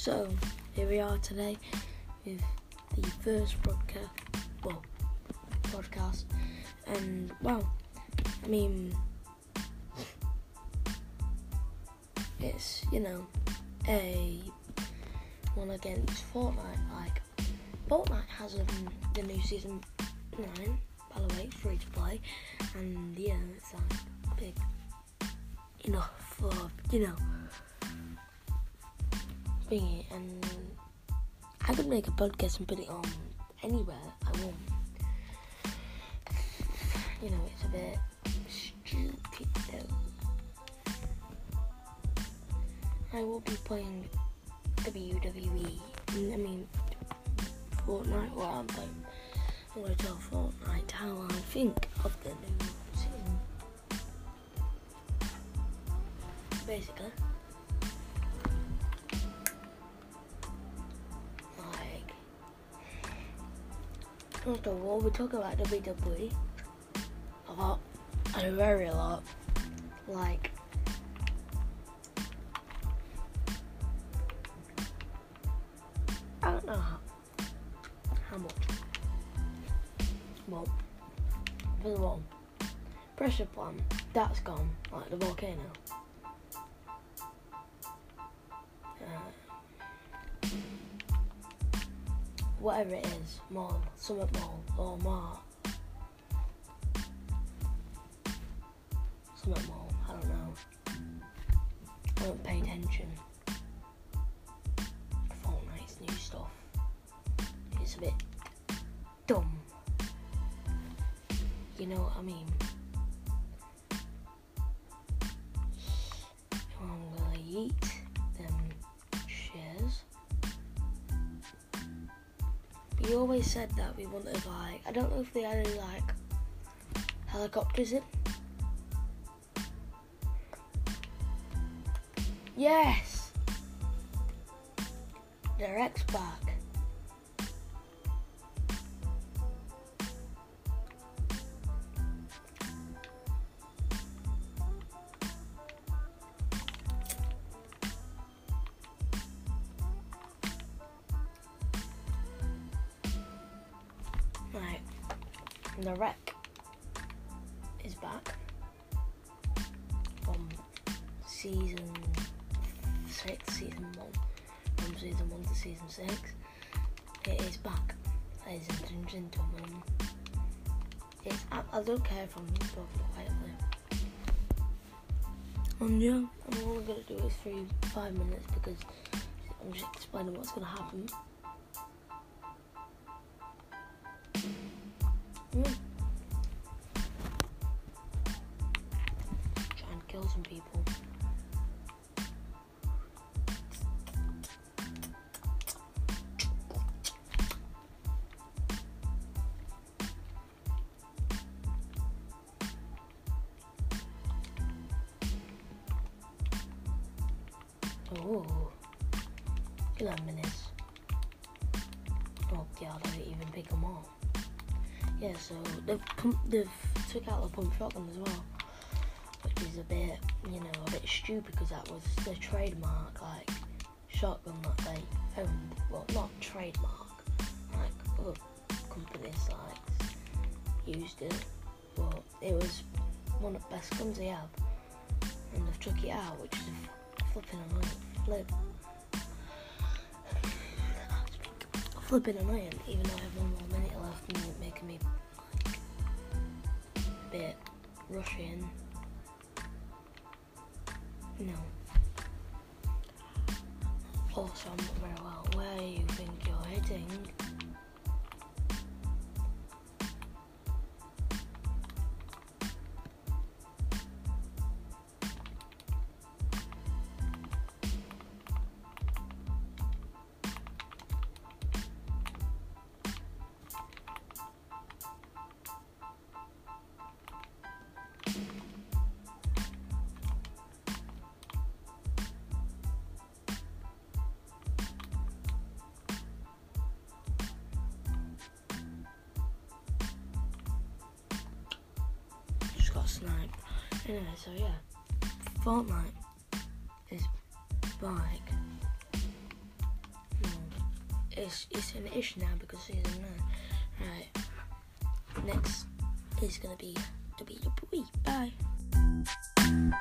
So here we are today with the first broadcast, well, podcast, and well, I mean, it's you know a one against Fortnite. Like Fortnite has um, the new season nine, by the way, free to play, and yeah, it's like big enough for you know thingy, and I could make a podcast and put it on anywhere I want. You know, it's a bit stupid though. I will be playing WWE. I mean, Fortnite. Well, I'm playing. I'm going to tell Fortnite how I think of the new season. Basically. First of all, we talk about WWE a lot, a very a lot. Like, I don't know how, how much. Well, first of all, pressure plant, that's gone, like the volcano. Whatever it is, mall, Summit Mall, or Mall. Summit Mall, I don't know. I don't pay attention. Fortnite's new stuff. It's a bit dumb. You know what I mean? I'm gonna eat We always said that we wanted like I don't know if they had any like helicopters in. Yes! They're X back. The wreck is back from season six, season one. From season one to season six. It is back, ladies and gentlemen. It's, I, don't care if I'm talking quietly. And yeah, I'm only gonna do it for five minutes because I'm just explaining what's gonna happen. Mm. Try and kill some people. Oh, 11 minutes. Oh god, I didn't even pick them all. Yeah, so they've, they've took out the pump shotgun as well, which is a bit, you know, a bit stupid because that was the trademark, like, shotgun that they owned. Well, not trademark, like, other companies, like, used it, but it was one of the best guns they have, and they've took it out, which is a flipping annoying flip. Flipping annoying, even though I rushing. No. Also, very well. Where you think you're heading? Just got sniped. Anyway, so yeah. Fortnite is back. Hmm. it's it's an ish now because season nine. Right. Next is gonna be to be your boy. Bye.